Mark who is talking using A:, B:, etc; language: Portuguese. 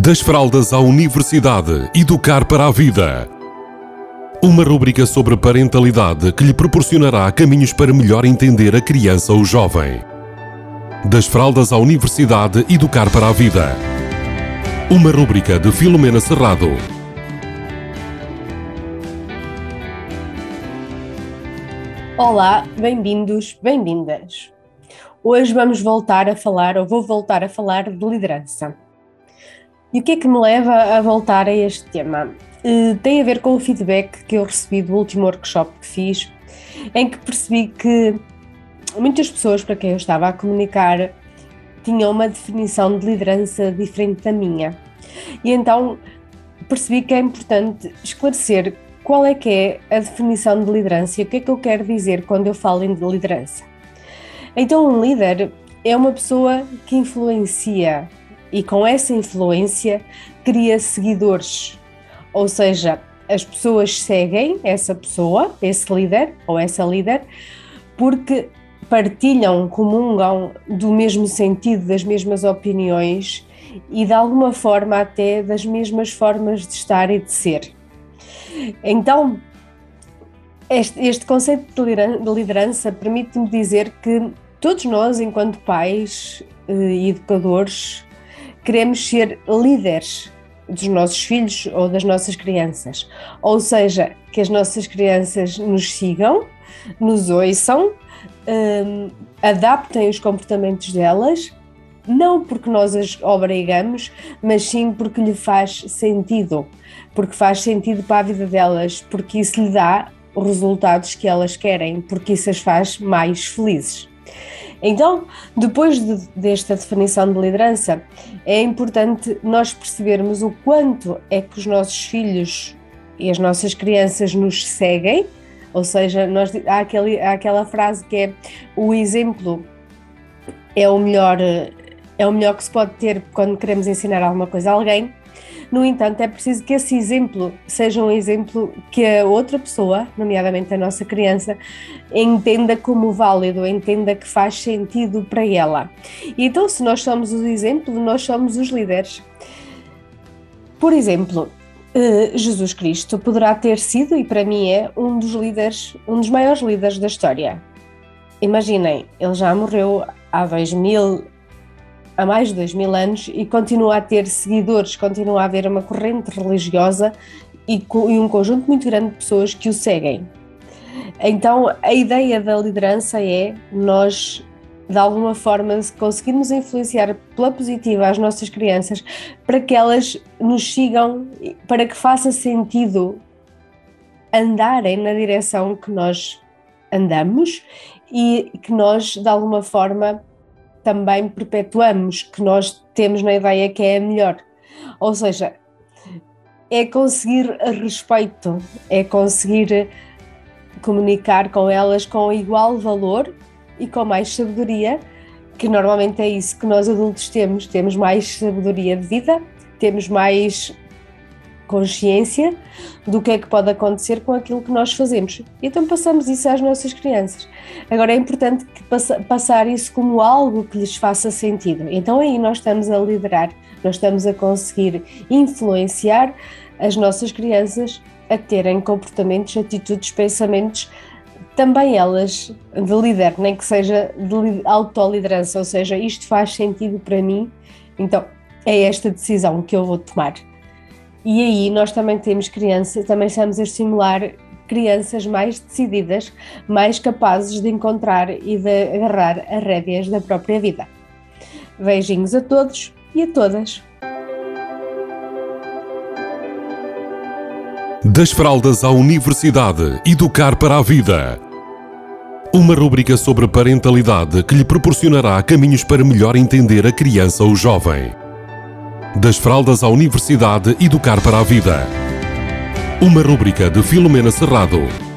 A: Das fraldas à universidade, educar para a vida. Uma rúbrica sobre parentalidade que lhe proporcionará caminhos para melhor entender a criança ou jovem. Das fraldas à universidade, educar para a vida. Uma rúbrica de Filomena Serrado.
B: Olá, bem-vindos, bem-vindas. Hoje vamos voltar a falar, ou vou voltar a falar de liderança. E o que é que me leva a voltar a este tema? Uh, tem a ver com o feedback que eu recebi do último workshop que fiz, em que percebi que muitas pessoas para quem eu estava a comunicar tinham uma definição de liderança diferente da minha. E então percebi que é importante esclarecer qual é que é a definição de liderança e o que é que eu quero dizer quando eu falo em liderança. Então, um líder é uma pessoa que influencia, e com essa influência cria seguidores, ou seja, as pessoas seguem essa pessoa, esse líder ou essa líder, porque partilham, comungam do mesmo sentido, das mesmas opiniões e de alguma forma até das mesmas formas de estar e de ser. Então, este, este conceito de liderança permite-me dizer que todos nós, enquanto pais e educadores, queremos ser líderes dos nossos filhos ou das nossas crianças. Ou seja, que as nossas crianças nos sigam, nos ouçam, um, adaptem os comportamentos delas, não porque nós as obrigamos, mas sim porque lhe faz sentido, porque faz sentido para a vida delas, porque isso lhe dá os resultados que elas querem, porque isso as faz mais felizes. Então, depois de, desta definição de liderança, é importante nós percebermos o quanto é que os nossos filhos e as nossas crianças nos seguem, ou seja, nós, há, aquele, há aquela frase que é o exemplo é o melhor é o melhor que se pode ter quando queremos ensinar alguma coisa a alguém. No entanto, é preciso que esse exemplo seja um exemplo que a outra pessoa, nomeadamente a nossa criança, entenda como válido, entenda que faz sentido para ela. E então, se nós somos o exemplo, nós somos os líderes. Por exemplo, eh, Jesus Cristo poderá ter sido, e para mim é, um dos líderes, um dos maiores líderes da história. Imaginem, ele já morreu há dois mil há mais de dois mil anos e continua a ter seguidores, continua a haver uma corrente religiosa e, e um conjunto muito grande de pessoas que o seguem. Então, a ideia da liderança é nós, de alguma forma, conseguirmos influenciar pela positiva as nossas crianças para que elas nos sigam, para que faça sentido andarem na direção que nós andamos e que nós, de alguma forma, também perpetuamos, que nós temos na ideia que é a melhor. Ou seja, é conseguir respeito, é conseguir comunicar com elas com igual valor e com mais sabedoria, que normalmente é isso que nós adultos temos. Temos mais sabedoria de vida, temos mais consciência do que é que pode acontecer com aquilo que nós fazemos. Então passamos isso às nossas crianças. Agora é importante que passar isso como algo que lhes faça sentido. Então aí nós estamos a liderar, nós estamos a conseguir influenciar as nossas crianças a terem comportamentos, atitudes, pensamentos também elas de líder, nem que seja de autoliderança, ou seja, isto faz sentido para mim, então é esta decisão que eu vou tomar. E aí nós também temos crianças, também estamos a estimular crianças mais decididas, mais capazes de encontrar e de agarrar as rédeas da própria vida. Beijinhos a todos e a todas.
A: Das fraldas à universidade, educar para a vida. Uma rúbrica sobre parentalidade que lhe proporcionará caminhos para melhor entender a criança ou jovem. Das fraldas à universidade, educar para a vida. Uma rúbrica de Filomena Serrado.